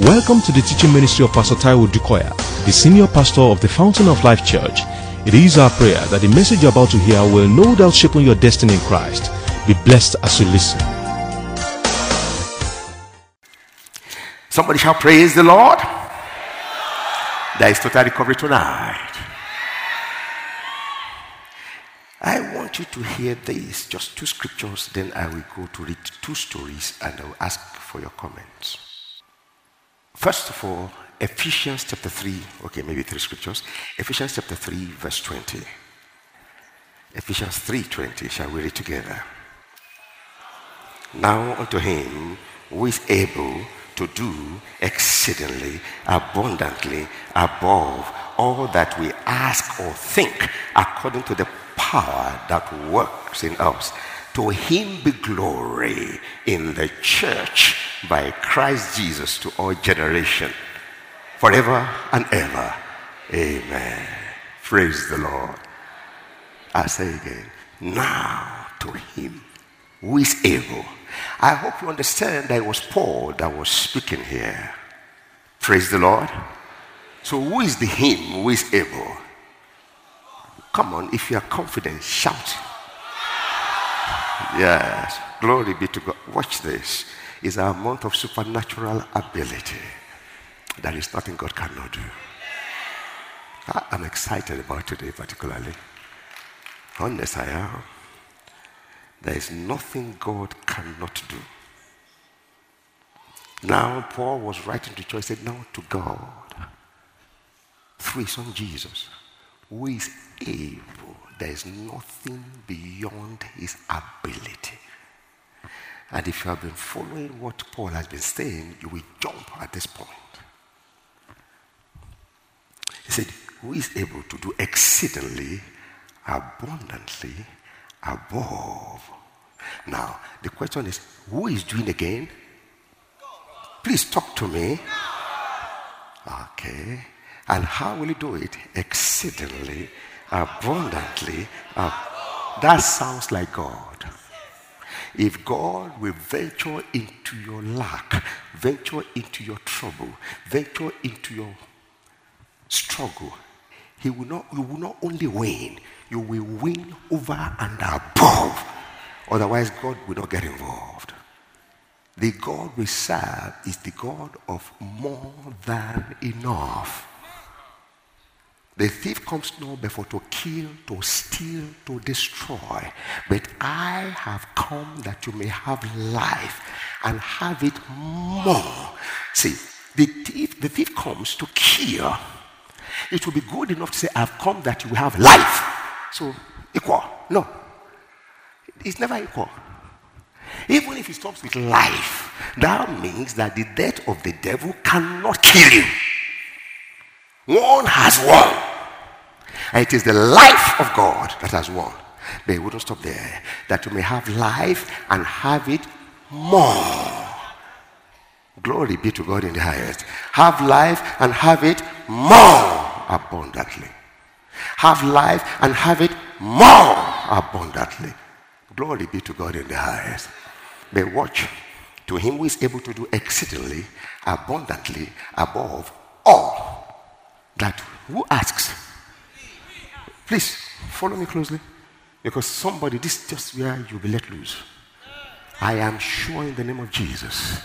Welcome to the teaching ministry of Pastor Taiwo Odukoya, the senior pastor of the Fountain of Life Church. It is our prayer that the message you're about to hear will no doubt shape your destiny in Christ. Be blessed as you listen. Somebody shall praise the Lord. There is total recovery tonight. I want you to hear this, just two scriptures, then I will go to read two stories and I will ask for your comments. First of all, Ephesians chapter 3, okay, maybe three scriptures. Ephesians chapter 3, verse 20. Ephesians 3:20, shall we read together? Now unto him who is able to do exceedingly abundantly above all that we ask or think according to the power that works in us. To him be glory in the church by Christ Jesus to all generation, forever and ever. Amen. Praise the Lord. I say again, now to him who is able. I hope you understand that it was Paul that was speaking here. Praise the Lord. So, who is the him who is able? Come on, if you are confident, shout. Yes, glory be to God. Watch this. It's a month of supernatural ability. There is nothing God cannot do. I'm excited about today, particularly. Honest, I am. There is nothing God cannot do. Now, Paul was writing to church, said, Now to God, through his son Jesus, who is able, there is nothing beyond his ability. And if you have been following what Paul has been saying, you will jump at this point. He said, Who is able to do exceedingly abundantly above. Now, the question is, who is doing again? Please talk to me. Okay. And how will he do it? Exceedingly, abundantly. ab- that sounds like God. If God will venture into your lack, venture into your trouble, venture into your struggle, he will not, you will not only win, you will win over and above. Otherwise, God will not get involved. The God we serve is the God of more than enough. The thief comes not but for to kill, to steal, to destroy. But I have come that you may have life and have it more. See, the thief, the thief comes to kill. It will be good enough to say, I've come that you will have life. So, equal. No. It's never equal. Even if it stops with life, that means that the death of the devil cannot kill you. One has won. And it is the life of God that has won. But it wouldn't stop there. That you may have life and have it more. Glory be to God in the highest. Have life and have it more abundantly. Have life and have it more abundantly. Glory be to God in the highest. But watch. To him who is able to do exceedingly abundantly above all that who asks. Please follow me closely. Because somebody, this is just where you'll be let loose. I am sure in the name of Jesus.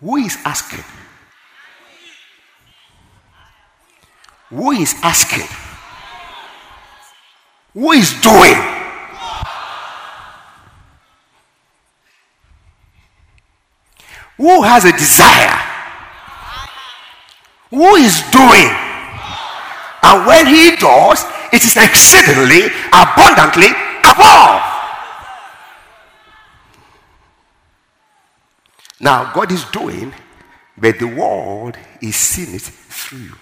Who is asking? Who is asking? Who is doing? Who has a desire? Who is doing? And when he does, it is exceedingly abundantly above. Now, God is doing, but the world is seeing it through.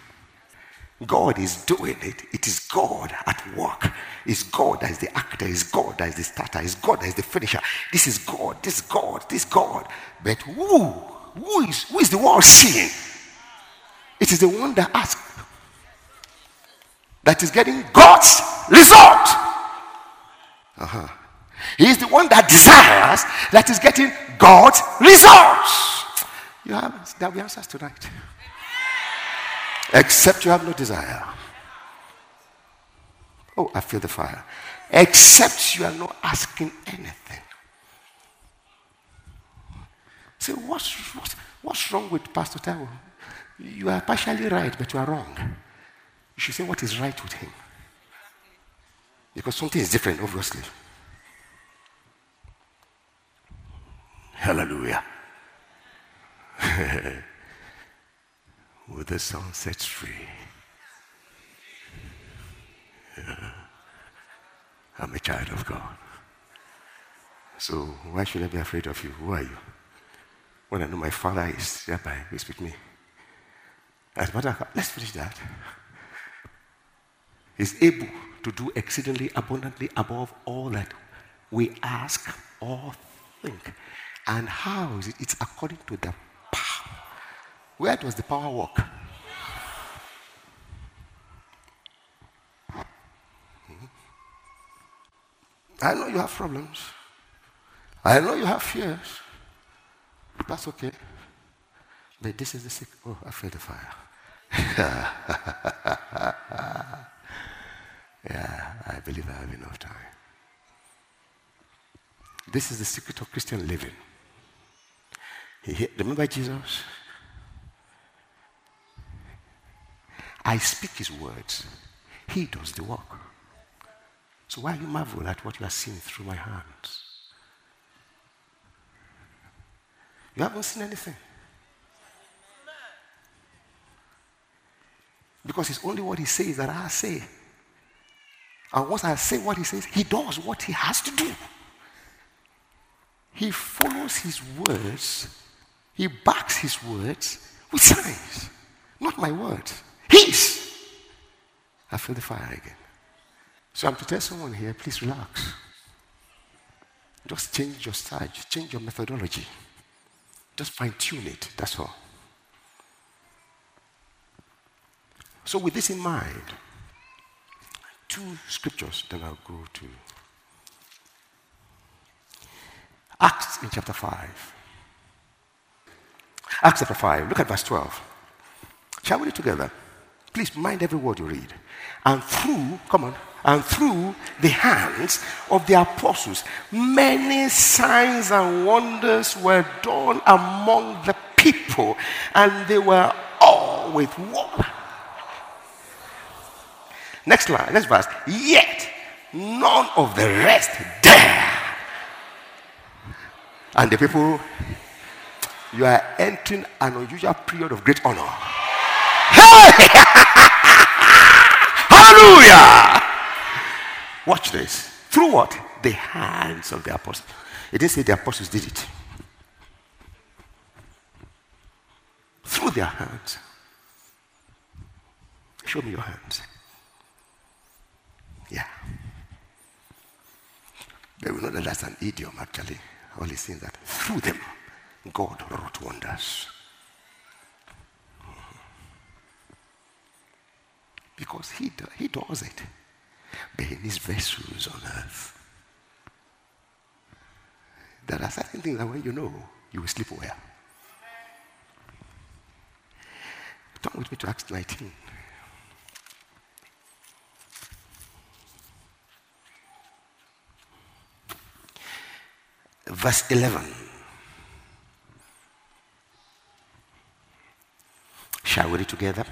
God is doing it. It is God at work. It's God that is the actor. It's God that is the starter. It's God that is the finisher. This is God. This is God. This is God. But who? Who is, who is the world seeing? It is the one that asks. That is getting God's result. Uh-huh. He is the one that desires that is getting God's results. You have, there'll be answers tonight. Except you have no desire. Oh, I feel the fire. Except you are not asking anything. Say, what's, what's, what's wrong with Pastor Taiwo? You are partially right, but you are wrong. You should say what is right with him. Because something is different, obviously. Hallelujah. With the sun sets free. I'm a child of God. So why should I be afraid of you? Who are you? When I know my father is thereby, he's with me. As a matter of fact, let's finish that. He's able to do exceedingly abundantly above all that we ask or think. And how is it? It's according to the power. Where does the power work? Hmm? I know you have problems. I know you have fears. That's okay. But this is the secret. Oh, I feel the fire. yeah, I believe I have enough time. This is the secret of Christian living. Remember Jesus? I speak his words. He does the work. So why are you marvel at what you are seeing through my hands? You haven't seen anything. Because it's only what he says that I say. And once I say what he says, he does what he has to do. He follows his words he backs his words with signs, not my words, his. I feel the fire again. So I'm to tell someone here, please relax. Just change your style, change your methodology. Just fine tune it, that's all. So, with this in mind, two scriptures, that I'll go to Acts in chapter 5. Acts chapter 5, look at verse 12. Shall we read together? Please mind every word you read. And through, come on, and through the hands of the apostles, many signs and wonders were done among the people, and they were all with one. Next line, next verse. Yet none of the rest dare. And the people you are entering an unusual period of great honor. Hey! Hallelujah! Watch this. Through what? The hands of the apostles. It didn't say the apostles did it. Through their hands. Show me your hands. Yeah. But we know that that's an idiom actually. All he's saying that through them. God wrought wonders. Because he, do, he does it. In his vessels on earth. There are certain things that when you know, you will sleep well. Turn with me to Acts 19. Verse 11. Shall we read together?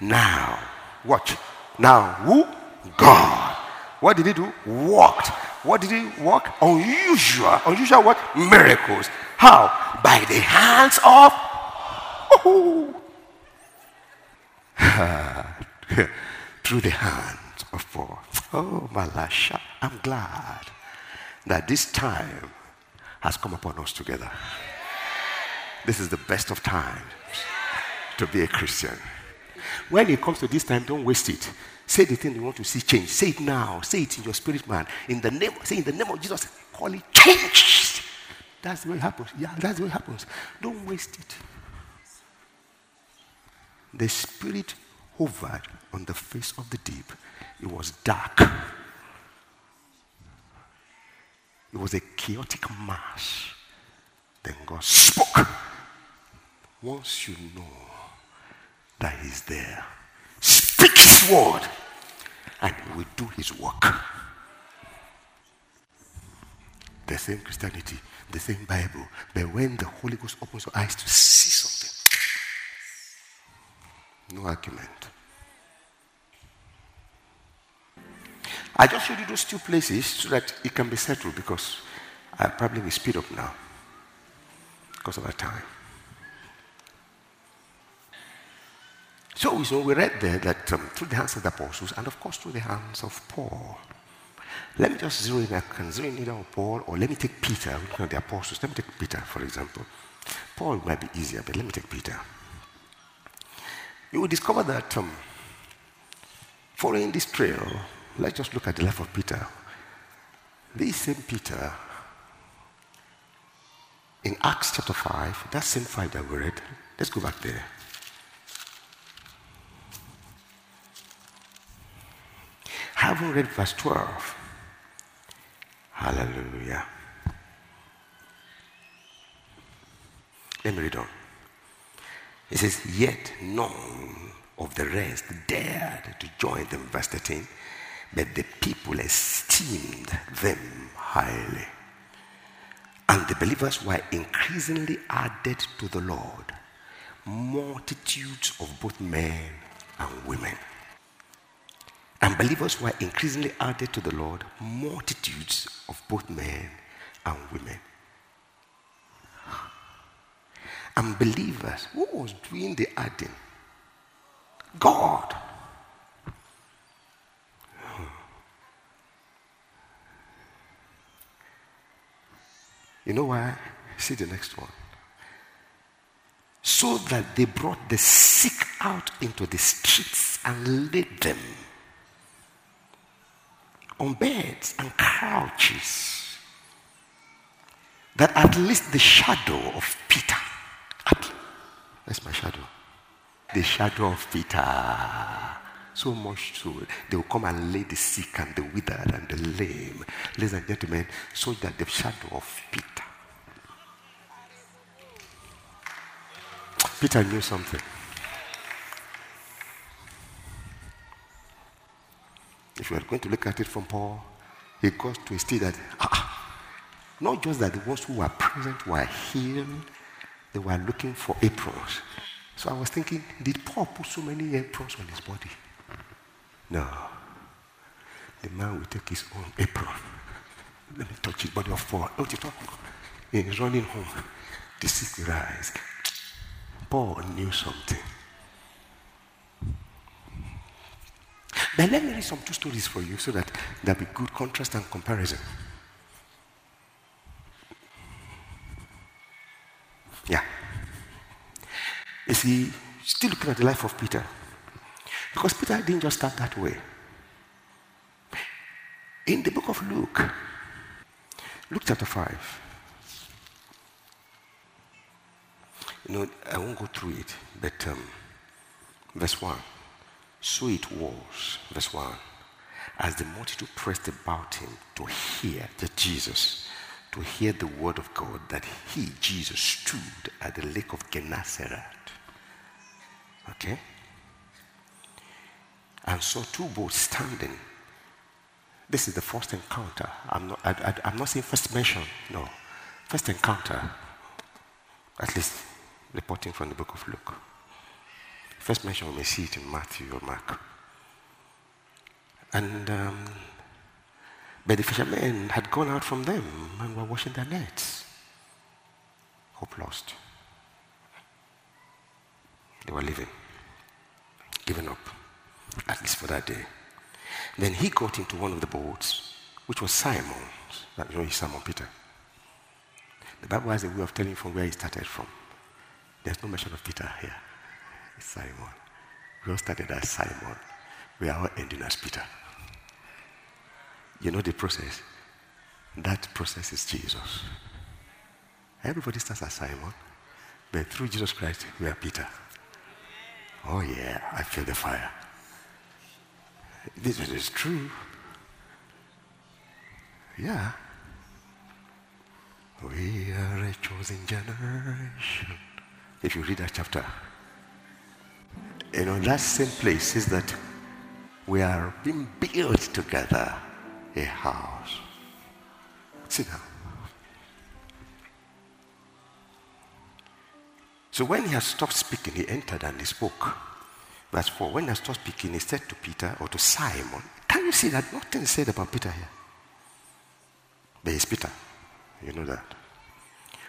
Now, watch. Now, who? God. What did he do? Walked. What did he walk? Unusual. Unusual what? Miracles. How? By the hands of. Through the hands of Paul. Oh, Malasha. I'm glad that this time has come upon us together. This is the best of times to be a Christian. When it comes to this time, don't waste it. Say the thing you want to see change. Say it now. Say it in your spirit, man. In the name, say in the name of Jesus, call it change. That's the way it happens. Yeah, that's the way it happens. Don't waste it. The spirit hovered on the face of the deep. It was dark. It was a chaotic mass. Then God spoke once you know that He's there, speak His word and He will do His work. The same Christianity, the same Bible, but when the Holy Ghost opens your eyes to see something, no argument. I just showed you those two places so that it can be settled because I probably will speed up now because of our time. So we, so we read there that um, through the hands of the apostles and of course through the hands of Paul. Let me just zero in, I can zero in either on Paul or let me take Peter, looking at the apostles. Let me take Peter, for example. Paul might be easier, but let me take Peter. You will discover that um, following this trail, let's just look at the life of Peter. This same Peter, in Acts chapter 5, that same 5 that we read, let's go back there. Having read verse 12, hallelujah. Let me read on. It says, Yet none of the rest dared to join them, verse 13, but the people esteemed them highly. And the believers were increasingly added to the Lord, multitudes of both men and women. And believers were increasingly added to the Lord, multitudes of both men and women. And believers, who was doing the adding? God. You know why? See the next one. So that they brought the sick out into the streets and laid them on beds and couches. That at least the shadow of Peter, that's my shadow, the shadow of Peter, so much so they will come and lay the sick and the withered and the lame, ladies and gentlemen, so that the shadow of Peter. Peter knew something. If you are going to look at it from Paul, he goes to a state that, ah, not just that the ones who were present were healed, they were looking for aprons. So I was thinking, did Paul put so many aprons on his body? No. The man will take his own apron. Let me touch his body of Paul. Don't you talk? He's running home. The sick rise. Paul knew something. Then let me read some two stories for you so that there'll be good contrast and comparison. Yeah. You see, still looking at the life of Peter. Because Peter didn't just start that way. In the book of Luke, Luke chapter 5. Know, I won't go through it, but um, verse 1. So it was, verse 1, as the multitude pressed about him to hear the Jesus, to hear the word of God, that he, Jesus, stood at the lake of Gennesaret. Okay? And saw two boats standing. This is the first encounter. I'm not, I, am not saying first mention, no. First encounter, at least reporting from the book of Luke. First mention, we may see it in Matthew or Mark. And, um, but the fishermen had gone out from them and were washing their nets. Hope lost. They were leaving, giving up, at least for that day. Then he got into one of the boats, which was Simon's. That he's Simon Peter. The Bible has a way of telling from where he started from. There's no mention of Peter here. It's Simon. We all started as Simon. We are all ending as Peter. You know the process? That process is Jesus. Everybody starts as Simon, but through Jesus Christ, we are Peter. Oh, yeah, I feel the fire. This is true. Yeah. We are a chosen generation If you read that chapter, you know, that same place is that we are being built together a house. Sit down. So when he had stopped speaking, he entered and he spoke. Verse 4 When he stopped speaking, he said to Peter or to Simon, Can you see that nothing said about Peter here? But he's Peter. You know that.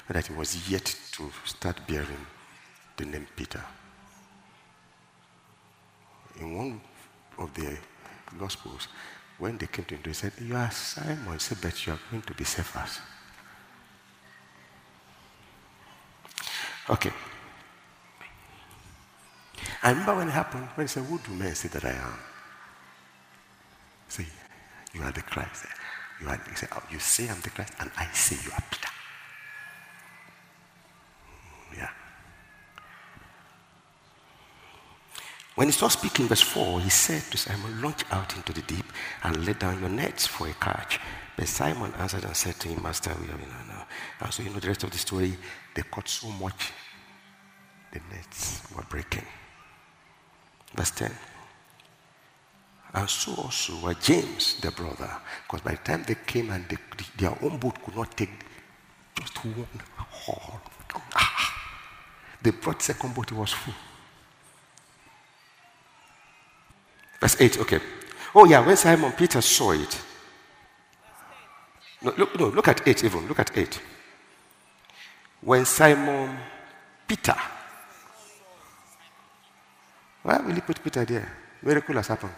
That he was yet to start bearing the name Peter. In one of the Gospels, when they came to him, they said, You are Simon. He said, But you are going to be Cephas. Okay. I remember when it happened, when he said, Who do men say that I am? Say, You are the Christ. You, are, you, say, oh, you say I'm the Christ, and I say you are Peter. When he started speaking, verse 4, he said to Simon, Launch out into the deep and let down your nets for a catch. But Simon answered and said to him, Master, we are, you know, no. And so you know the rest of the story. They caught so much, the nets were breaking. Verse 10. And so also were James, the brother. Because by the time they came and they, their own boat could not take just one haul. They brought second boat, it was full. Verse 8, okay. Oh, yeah, when Simon Peter saw it. No, look, no, look at 8 even. Look at 8. When Simon Peter why will you put Peter there? Miracle has happened.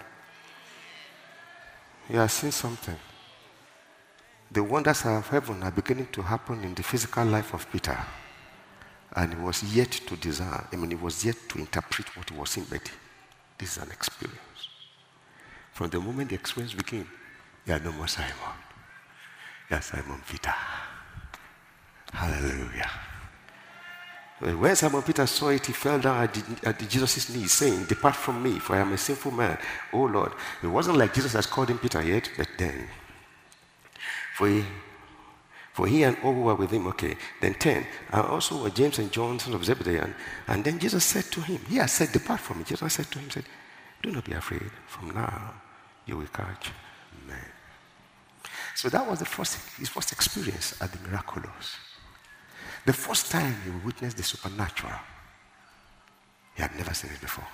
You are seen something. The wonders of heaven are beginning to happen in the physical life of Peter. And he was yet to discern, I mean, he was yet to interpret what he was seeing, but this is an experience. From the moment the experience began, you are no more Simon. You are Simon Peter. Hallelujah. When Simon Peter saw it, he fell down at, Jesus' knees, saying, Depart from me, for I am a sinful man. Oh Lord. It wasn't like Jesus has called him Peter yet, but then. For he, for he and all who were with him, okay. Then 10. And also were James and John, sons of Zebedee. And, and then Jesus said to him, He has said, Depart from me. Jesus said to him, said, Do not be afraid. From now you will catch men. So that was the first, his first experience at the miraculous. The first time he witnessed the supernatural, he had never seen it before.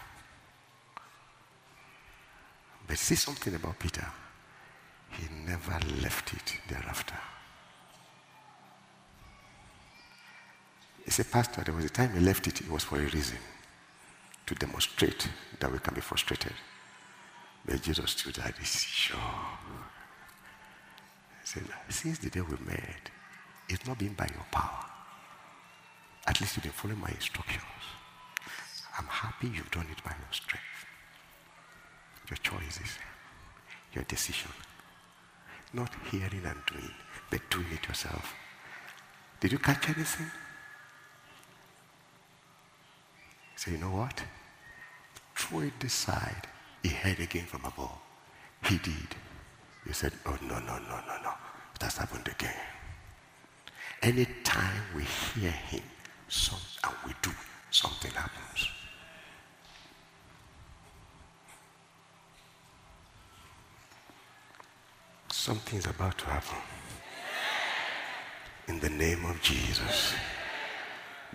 But see something about Peter. He never left it thereafter. He said, Pastor, there was a time he left it, it was for a reason. To demonstrate that we can be frustrated. But Jesus stood at his sure. He said, Since the day we met, it's not been by your power. At least you didn't follow my instructions. I'm happy you've done it by your strength. Your choices, your decision. Not hearing and doing, but doing it yourself. Did you catch anything? Say, so you know what? Throw it this side. He heard again from above. He did. You said, oh, no, no, no, no, no. It has happened again. Anytime we hear him, some, and we do, something happens. Something's about to happen. In the name of Jesus.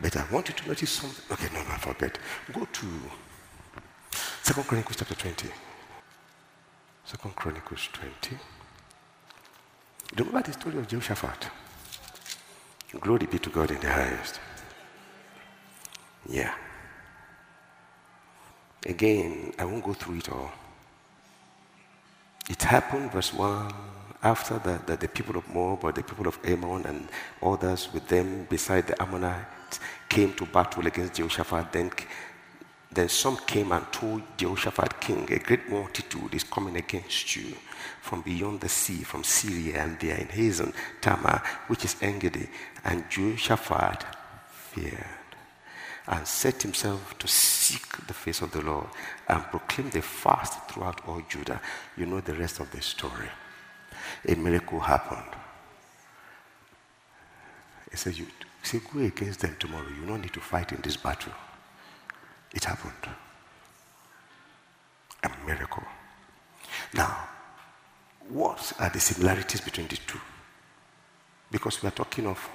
But I want you to notice something. Okay, no, no, I forget. Go to Second Chronicles chapter 20. Second Chronicles 20. Remember the story of Jehoshaphat? Glory be to God in the highest. Yeah. Again, I won't go through it all. It happened, verse 1, after that, that the people of Moab or the people of Ammon and others with them beside the Ammonites came to battle against Jehoshaphat. Then, then some came and told Jehoshaphat king, a great multitude is coming against you from beyond the sea, from Syria, and they are in Hazazon, Tamar, which is Engedi. And Jehoshaphat feared and set himself to seek the face of the Lord and proclaim the fast throughout all Judah. You know the rest of the story. A miracle happened. He said, You Say, go against them tomorrow. You don't need to fight in this battle. It happened. A miracle. Now, what are the similarities between the two? Because we are talking of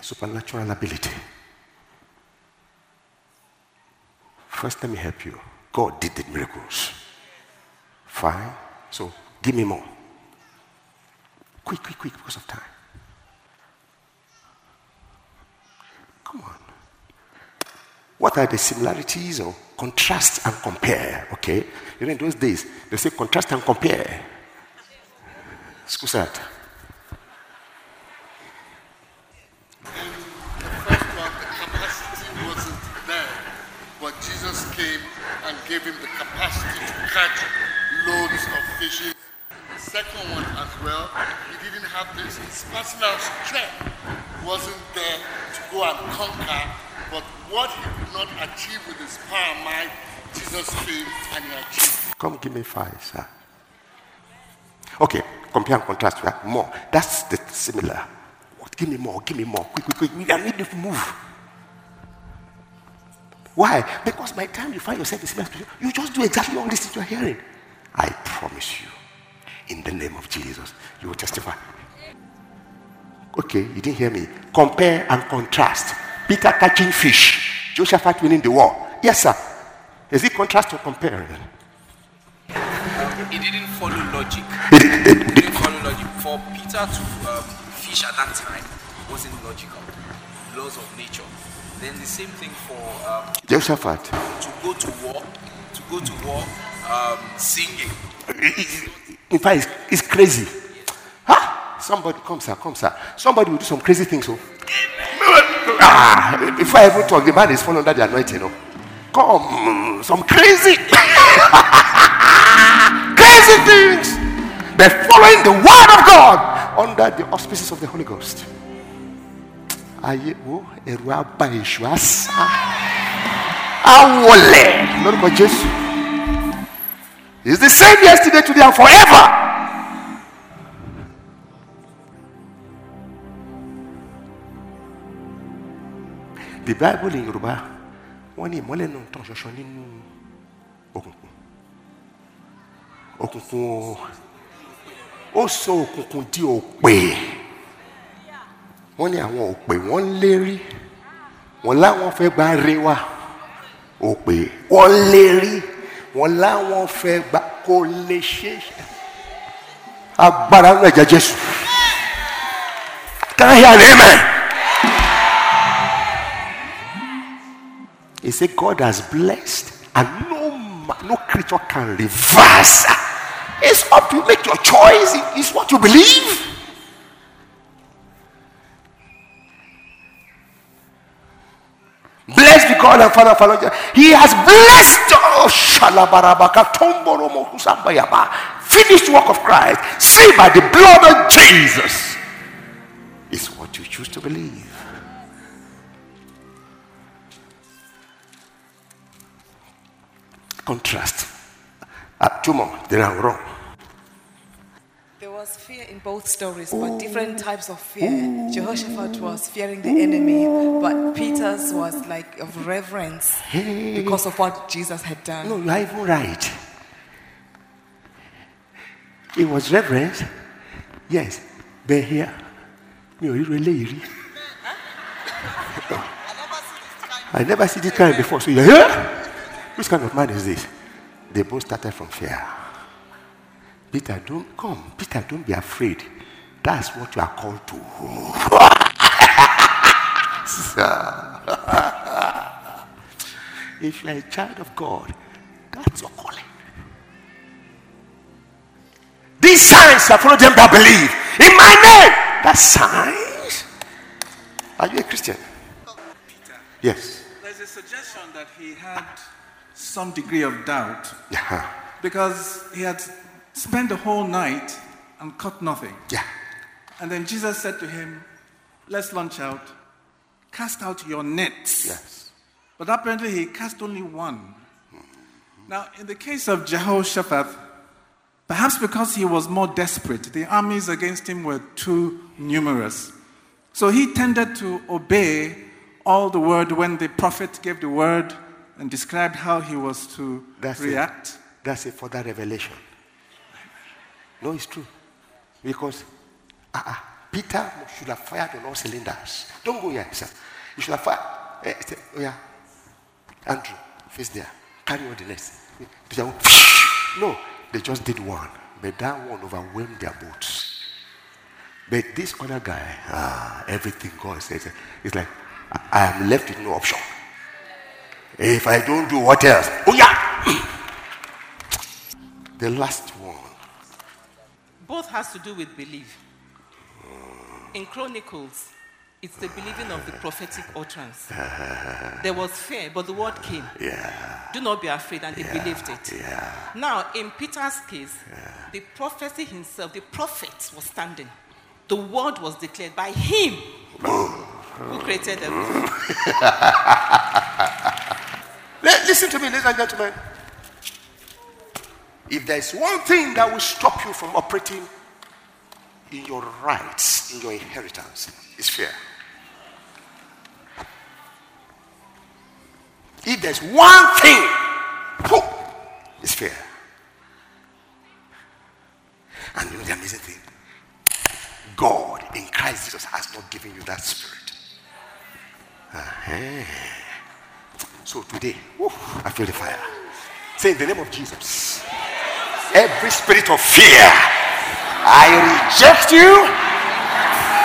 supernatural ability. First, let me help you. God did the miracles. Fine. So, give me more. Quick, quick, quick, because of time. Come on. What are the similarities or contrast and compare? Okay. You know, in those days, they say contrast and compare. Scusate. Jesus came and gave him the capacity to catch loads of fishes. The second one as well, he didn't have this. His personal strength wasn't there to go and conquer, but what he not achieve with his power might, Jesus came and he achieved. Come give me five, sir. Okay, compare and contrast. Right? More. That's the similar. What? Give me more. Give me more. Quick, quick, quick. I need to move. Why? Because by the time you find yourself in similar situation, you just do exactly all this you're hearing. I promise you, in the name of Jesus, you will testify. Okay, you didn't hear me. Compare and contrast. Peter catching fish, Jehoshaphat winning the war. Yes, sir. Is it contrast or compare? It didn't follow logic. It didn't follow logic. For Peter to um, fish at that time wasn't logical. Laws of nature. Then the same thing for um, Jehoshaphat. to go to war, to go to war, um, singing. In fact, it's, it's crazy. Huh? Somebody, come, sir, come, sir. Somebody will do some crazy things. So. Ah, before I even talk, the man is falling under the anointing. No? Come, some crazy, crazy things. They're following the word of God under the auspices of the Holy Ghost. àwọlẹ̀ lórúkọ jésù it's the same yesterday today and forever. The bible in yorùbá wọ́n ní ìmọ́lẹ̀ náà tàn ṣọṣọ nínú òkùnkùn. Òkùnkùn ó sọ òkùnkùn di òpè. Wọ́n ní àwọn òpè wọ́n lérí wọ́n láwọn fẹ́ gba re wa. Òpè wọ́n lérí wọ́n láwọn fẹ́ gba kó lè ṣe agbára ń ẹ̀jẹ̀ jésù. Can I hear an amen? He said God has blessed and no no creature can reverse. It's up to you. Make your choice. It's what you believe. Blessed be God and Father of our. He has blessed oh, finished work of Christ. See by the blood of Jesus. It's what you choose to believe. Contrast. Uh, two more. They are wrong. There was fear in both stories, but different types of fear. Jehoshaphat was fearing the enemy, but Peter's was like of reverence because of what Jesus had done. No, you are even right. It was reverence. Yes. But here, ríro eléyìí. I never see this kind before. So you're here? Which kind of man is this? They both started from fear. Peter, don't come. Peter, don't be afraid. That's what you are called to. if you're a child of God, that's your calling. These signs shall follow them that believe. In my name. That's signs. Are you a Christian? Yes. There's a suggestion that he had some degree of doubt Yeah. because he had spent the whole night and caught nothing. Yeah. And then Jesus said to him, Let's launch out, cast out your nets. Yes. But apparently he cast only one. Now, in the case of Jehoshaphat, perhaps because he was more desperate, the armies against him were too numerous. So he tended to obey all the word when the prophet gave the word and described how he was to react. That's react. it. That's a further revelation. No, it's true. Because uh-uh, Peter should have fired on all cylinders. Don't go here, sir. You should have fired. Eh, say, oh, yeah. Andrew, face there. Carry on the next. No, they just did one. But that one overwhelmed their boats. But this other guy, ah, everything God says, it's like, I am left with no option. If I don't do what else? Oh, yeah. the last one. Both has to do with belief. In Chronicles, it's the believing of the prophetic utterance. There was fear, but the word came. Yeah. Do not be afraid, and they believed it. Yeah. Now, in Peter's case, the prophecy himself, the prophet was standing. The word was declared by him who created. Li- Listen to me, ladies and gentlemen. If there's one thing that will stop you from operating in your rights, in your inheritance, it's fear. If there's one thing, it's fear. And you know the amazing thing? God in Christ Jesus has not given you that spirit. Uh-huh. So today, whew, I feel the fire. Say in the name of Jesus, every spirit of fear, I reject you.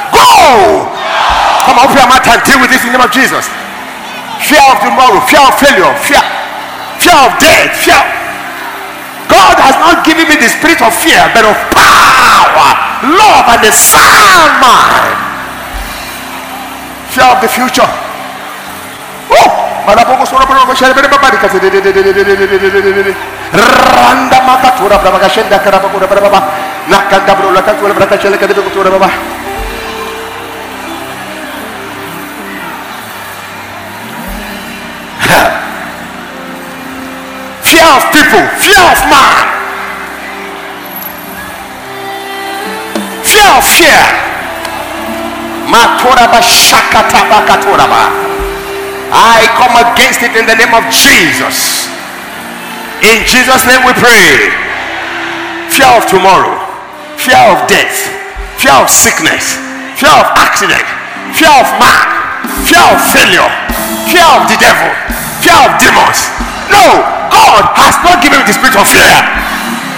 Go! Come on, open your mouth and deal with this in the name of Jesus. Fear of tomorrow, fear of failure, fear, fear of death, fear. God has not given me the spirit of fear, but of power, love, and a sound mind. Fear of the future. Randa fear of people fear of man. Fear of fear. Matura bashakata bakatura brava I come against it in the name of Jesus. In Jesus' name we pray. Fear of tomorrow, fear of death, fear of sickness, fear of accident, fear of man, fear of failure, fear of the devil, fear of demons. No, God has not given me the spirit of fear.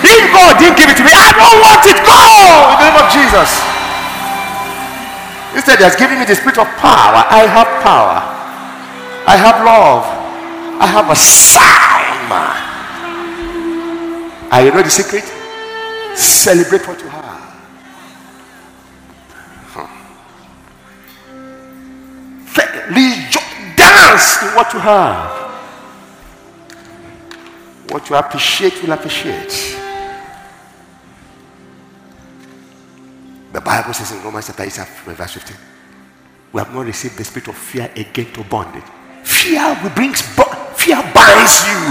If God didn't give it to me, I don't want it. Go in the name of Jesus. Instead, He has given me the spirit of power. I have power. I have love. I have a mind. Are you know the secret? Celebrate what you have. Hmm. Rejo- Dance in what you have. What you appreciate, will appreciate. The Bible says in Romans chapter 8, verse 15, we have not received the spirit of fear again to bondage. Fear will brings fear binds you,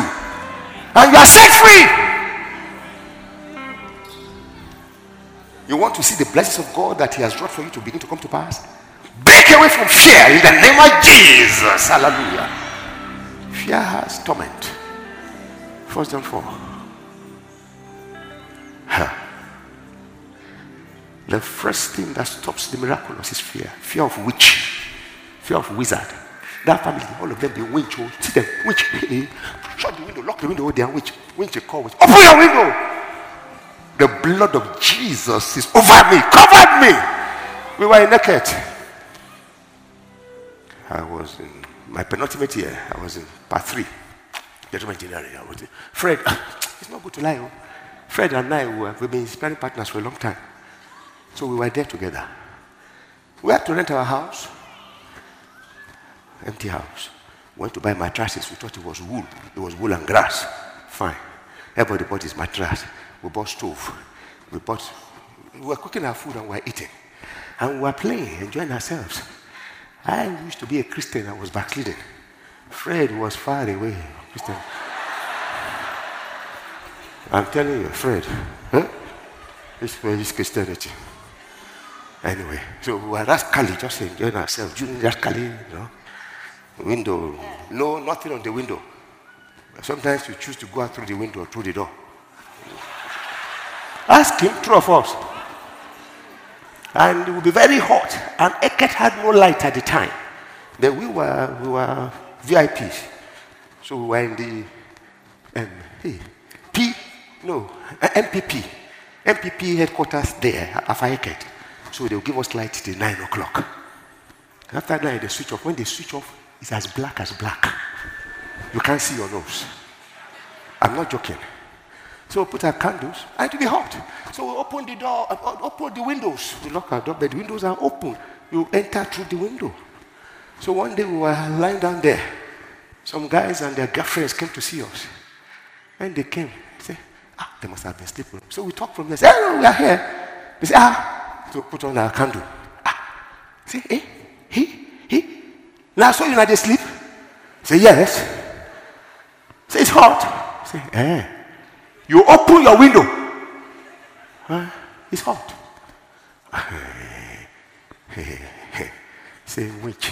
and you are set free. You want to see the blessings of God that He has brought for you to begin to come to pass? Break away from fear in the name of Jesus. Hallelujah. Fear has torment. First John 4. Huh. The first thing that stops the miraculous is fear. Fear of witch. Fear of wizard. That family, all of them, they witch. Oh, see them, witch. Hey, shut the window, lock the window, oh, they are witch. Witch, they call witch. Open your window. The blood of Jesus is over me, covered me. We were naked. I was in my penultimate year. I was in part three, electrical engineering. I was in, Fred, ah, it's not good to lie. Oh. Fred and I we've been sparring partners for a long time. So we were there together. We had to rent our house, empty house. Went to buy mattresses. We thought it was wool. It was wool and grass. Fine. Everybody bought his mattress. We bought stove. We bought. We were cooking our food and we were eating, and we were playing, enjoying ourselves. I used to be a Christian. I was backsliding. Fred was far away. Christian. I'm telling you, Fred. Huh? This is Christianity. Anyway, so we were rascally, just enjoying ourselves, doing rascally, you know. Window, no, nothing on the window. Sometimes you choose to go out through the window or through the door. Ask him, true of us. And it will be very hot. And Eket had no light at the time. Then we were, we were VIPs. So we were in the um, hey, P, no, uh, MPP. MPP headquarters there at Eket. So they'll give us light till 9 o'clock. After that, they switch off. When they switch off, it's as black as black. You can't see your nose. I'm not joking. So we put our candles, and it will be hot. So we open the door, uh, open the windows. We lock our door, but the windows are open. You enter through the window. So one day we were lying down there. Some guys and their girlfriends came to see us. And they came, they say, ah, they must have been sleeping. So we talked from there. Say, oh, we are here. They say, ah, so put on our candle. Ah, say, eh, he. Now, so you know they sleep? Say, yes. Say, it's hot. Say, eh. You open your window. Huh? It's hot. Say, which?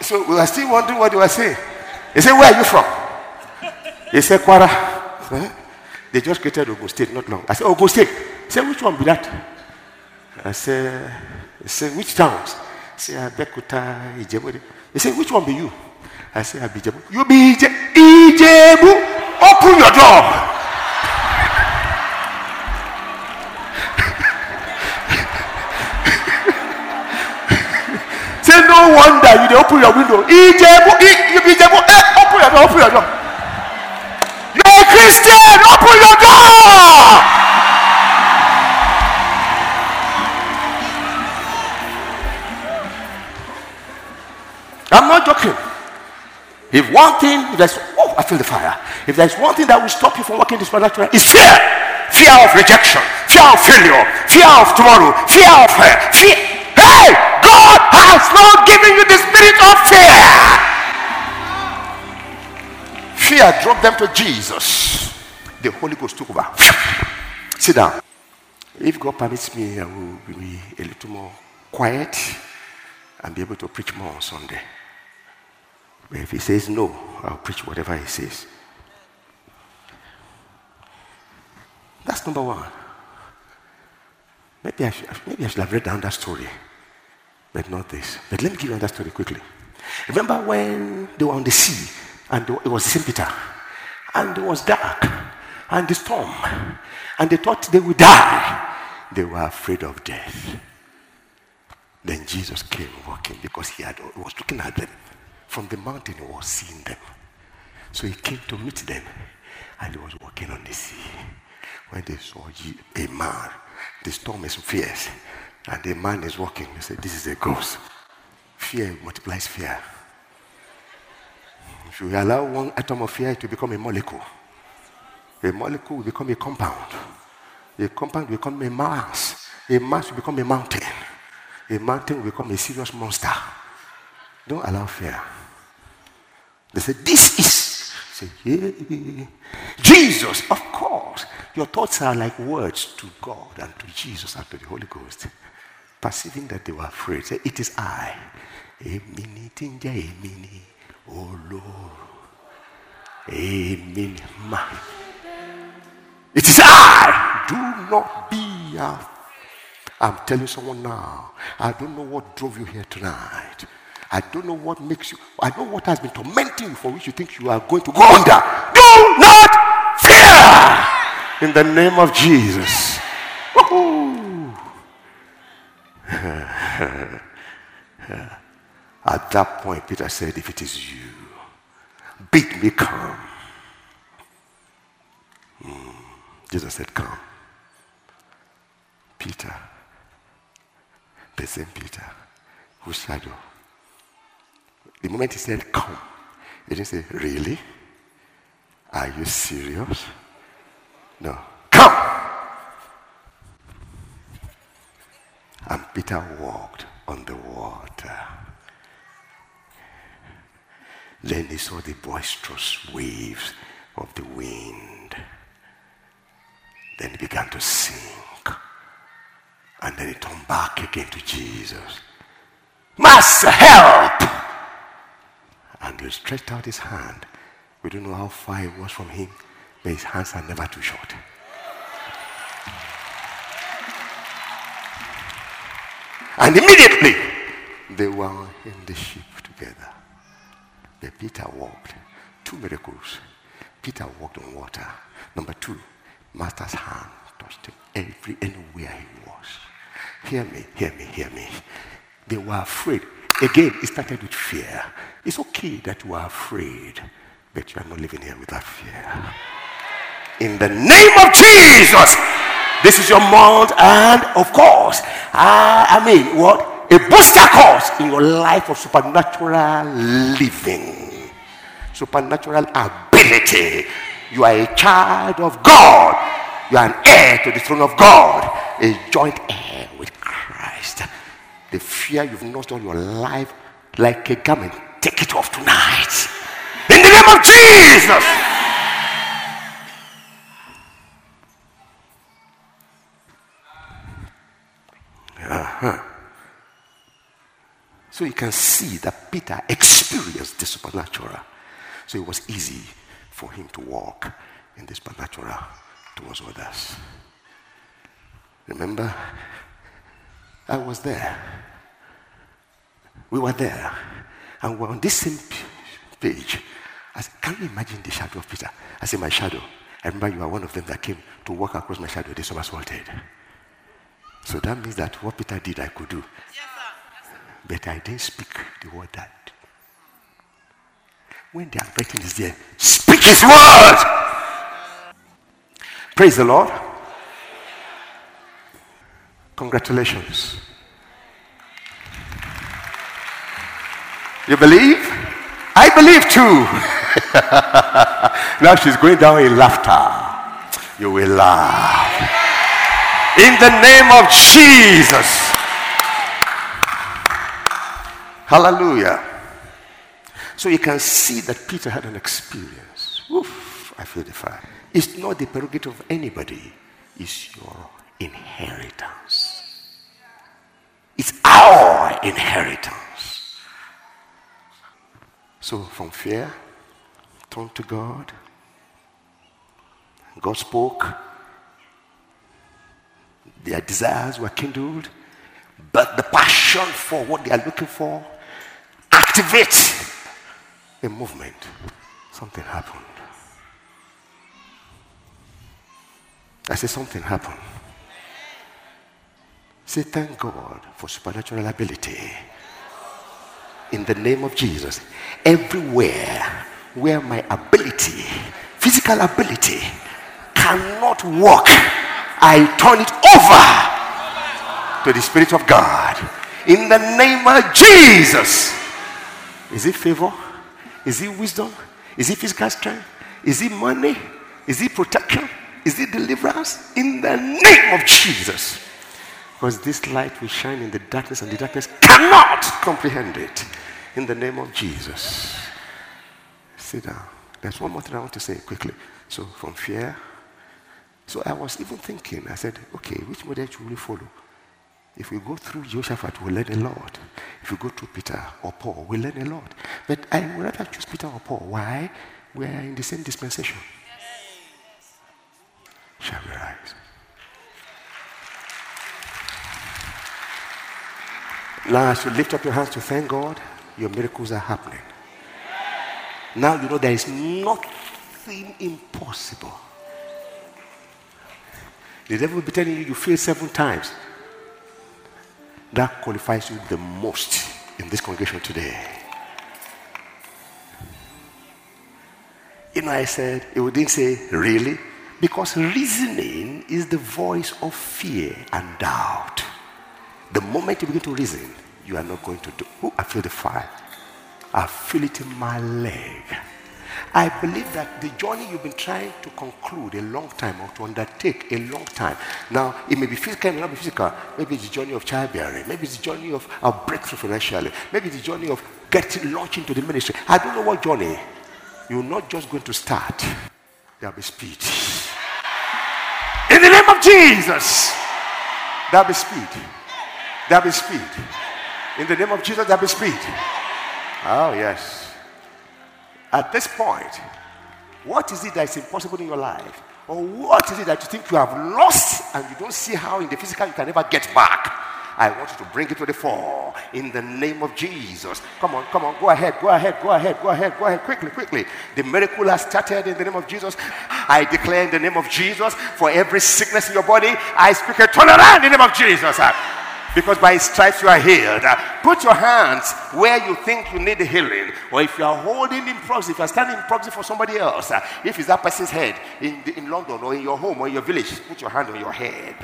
So we are still wondering what they were saying. He said, Where are you from? He said, Kwara. They just created Ogun State not long. I said, Ogun State. He said, Which one be that? I said, I said Which towns? I said, Abeokuta, Ijebu. He said, Which one be you? I said, Abijebu. You be Ije- Ijebu. Open your door. Say no wonder you open your window. Ijebu, I- you be Ijebu. Eh, open your door, open your door. You're a Christian. Open your door. I'm not joking. If one thing, if there's, oh, I feel the fire. If there's one thing that will stop you from walking this supernatural, it's fear. Fear of rejection, fear of failure, fear of tomorrow, fear of her, fear. Hey, God has not given you the spirit of fear. Fear drove them to Jesus. The Holy Ghost took over. Sit down. If God permits me, I will be a little more quiet and be able to preach more on Sunday. But if he says no, I'll preach whatever he says. That's number one. Maybe I, should, maybe I should have read down that story, but not this. But let me give you that story quickly. Remember when they were on the sea and it was St. Peter and it was dark and the storm and they thought they would die. They were afraid of death. Then Jesus came walking because he, had, was looking at them. From the mountain, he was seeing them. So he came to meet them and he was walking on the sea. When they saw a man, the storm is fierce, and the man is walking, they said, This is a ghost. Fear multiplies fear. If you allow one atom of fear to become a molecule, a molecule will become a compound. A compound will become a mass. A mass will become a mountain. A mountain will become a serious monster. Don't allow fear. They said, This is. Say, yeah. Jesus, of course. Your thoughts are like words to God and to Jesus and to the Holy Ghost. Perceiving that they were afraid, say, It is I. Emini tinja Lord. Emini ma. It is I. Do not be afraid. I'm telling someone now, I don't know what drove you here tonight. I don't know what makes you, I know what has been tormenting you for which you think you are going to go under. Do not fear in the name of Jesus. At that point, Peter said, If it is you, bid me come. Hmm. Jesus said, Come. Peter, the same Peter, whose shadow. The moment he said, Come, he didn't say, Really? Are you serious? No. Come! And Peter walked on the water. Then he saw the boisterous waves of the wind. Then he began to sink. And then he turned back again to Jesus. Master, help! And he stretched out his hand. We don't know how far it was from him, but his hands are never too short. And immediately they were in the ship together. But Peter walked. Two miracles. Peter walked on water. Number two, Master's hand touched him every anywhere he was. Hear me, hear me, hear me. They were afraid. Again, it started with fear. It's okay that you are afraid, but you are not living here without fear. In the name of Jesus, this is your month, and of course, I, mean, what? A booster course in your life of supernatural living, supernatural ability. You are a child of God. You are an heir to the throne of God, a joint heir. The fear you've lost all your life, like a garment, take it off tonight. In the name of Jesus. Uh-huh. So you can see that Peter experienced the supernatural. So it was easy for him to walk in the supernatural towards others. Remember, I was there. We were there. And we're on this same page. I said, Can you imagine the shadow of Peter? I said, My shadow. I remember you are one of them that came to walk across my shadow. They somersaulted. So that means that what Peter did, I could do. But I didn't speak the word that. When the anointing is there, speak his word. Praise the Lord. Congratulations. You believe? I believe too. now she's going down in laughter. You will laugh. In the name of Jesus. Hallelujah. So you can see that Peter had an experience. Oof, I feel the fire. It's not the prerogative of anybody, it's your inheritance. It's our inheritance. So from fear, turn to God. God spoke. Their desires were kindled, but the passion for what they are looking for activates a movement. Something happened. I said, something happened. Say, thank God for supernatural ability. In the name of Jesus. Everywhere where my ability, physical ability, cannot work, I turn it over to the Spirit of God. In the name of Jesus. Is it favor? Is it wisdom? Is it physical strength? Is it money? Is it protection? Is it deliverance? In the name of Jesus. Because this light will shine in the darkness, and the darkness cannot comprehend it. In the name of Jesus. Sit down. There's one more thing I want to say quickly. So, from fear. So, I was even thinking, I said, okay, which model should we follow? If we go through Jehoshaphat, we'll learn a lot. If we go through Peter or Paul, we'll learn a lot. But I would rather choose Peter or Paul. Why? We are in the same dispensation. Shall we rise? Now, as you lift up your hands to thank God, your miracles are happening. Now you know there is nothing impossible. The devil will be telling you you failed seven times. That qualifies you the most in this congregation today. You know, I said, it didn't say, really? Because reasoning is the voice of fear and doubt. The moment you begin to reason, you are not going to do. Oh, I feel the fire. I feel it in my leg. I believe that the journey you've been trying to conclude a long time or to undertake a long time. Now, it may be physical, it may not be physical. Maybe it's the journey of childbearing. Maybe it's the journey of a breakthrough financially. Maybe it's the journey of getting launched into the ministry. I don't know what journey. You're not just going to start. There'll be speed. In the name of Jesus. There'll be speed. There'll be speed. In the name of Jesus, there'll be speed. Oh, yes. At this point, what is it that is impossible in your life? Or what is it that you think you have lost and you don't see how in the physical you can never get back? I want you to bring it to the fore in the name of Jesus. Come on, come on, go ahead, go ahead, go ahead, go ahead, go ahead, quickly, quickly. The miracle has started in the name of Jesus. I declare in the name of Jesus for every sickness in your body, I speak a turnaround in the name of Jesus. Because by his stripes you are healed. Put your hands where you think you need healing. Or if you are holding in proxy, if you are standing in proxy for somebody else, if it's that person's head in, in London or in your home or in your village, put your hand on your head.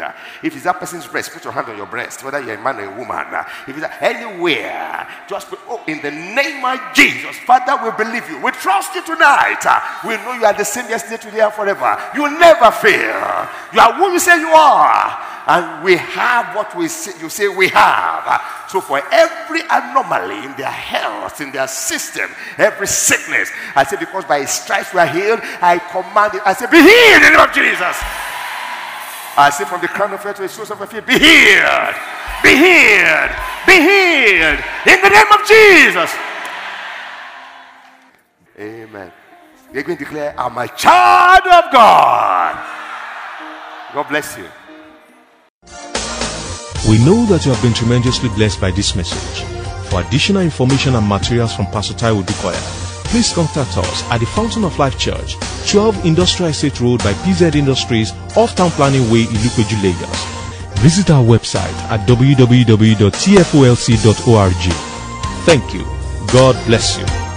If it's that person's breast, put your hand on your breast, whether you're a man or a woman. If it's anywhere, just put, oh, in the name of Jesus, Father, we believe you. We trust you tonight. We know you are the same yesterday, today, and forever. You never fail. You are who you say you are and we have what we say, you say we have. So for every anomaly in their health, in their system, every sickness, I say because by his stripes we are healed, I command it. I say, be healed in the name of Jesus. I say from the crown of your to the source of your feet, be healed, be healed, be healed in the name of Jesus. Amen. You're going to declare, I'm a child of God. God bless you. We know that you have been tremendously blessed by this message. For additional information and materials from Pastor Taiwo Odukoya, please contact us at the Fountain of Life Church, 12 Industrial Estate Road by PZ Industries, off Town Planning Way, Ilupeju, Lagos. Visit our website at www.tfolc.org. Thank you. God bless you.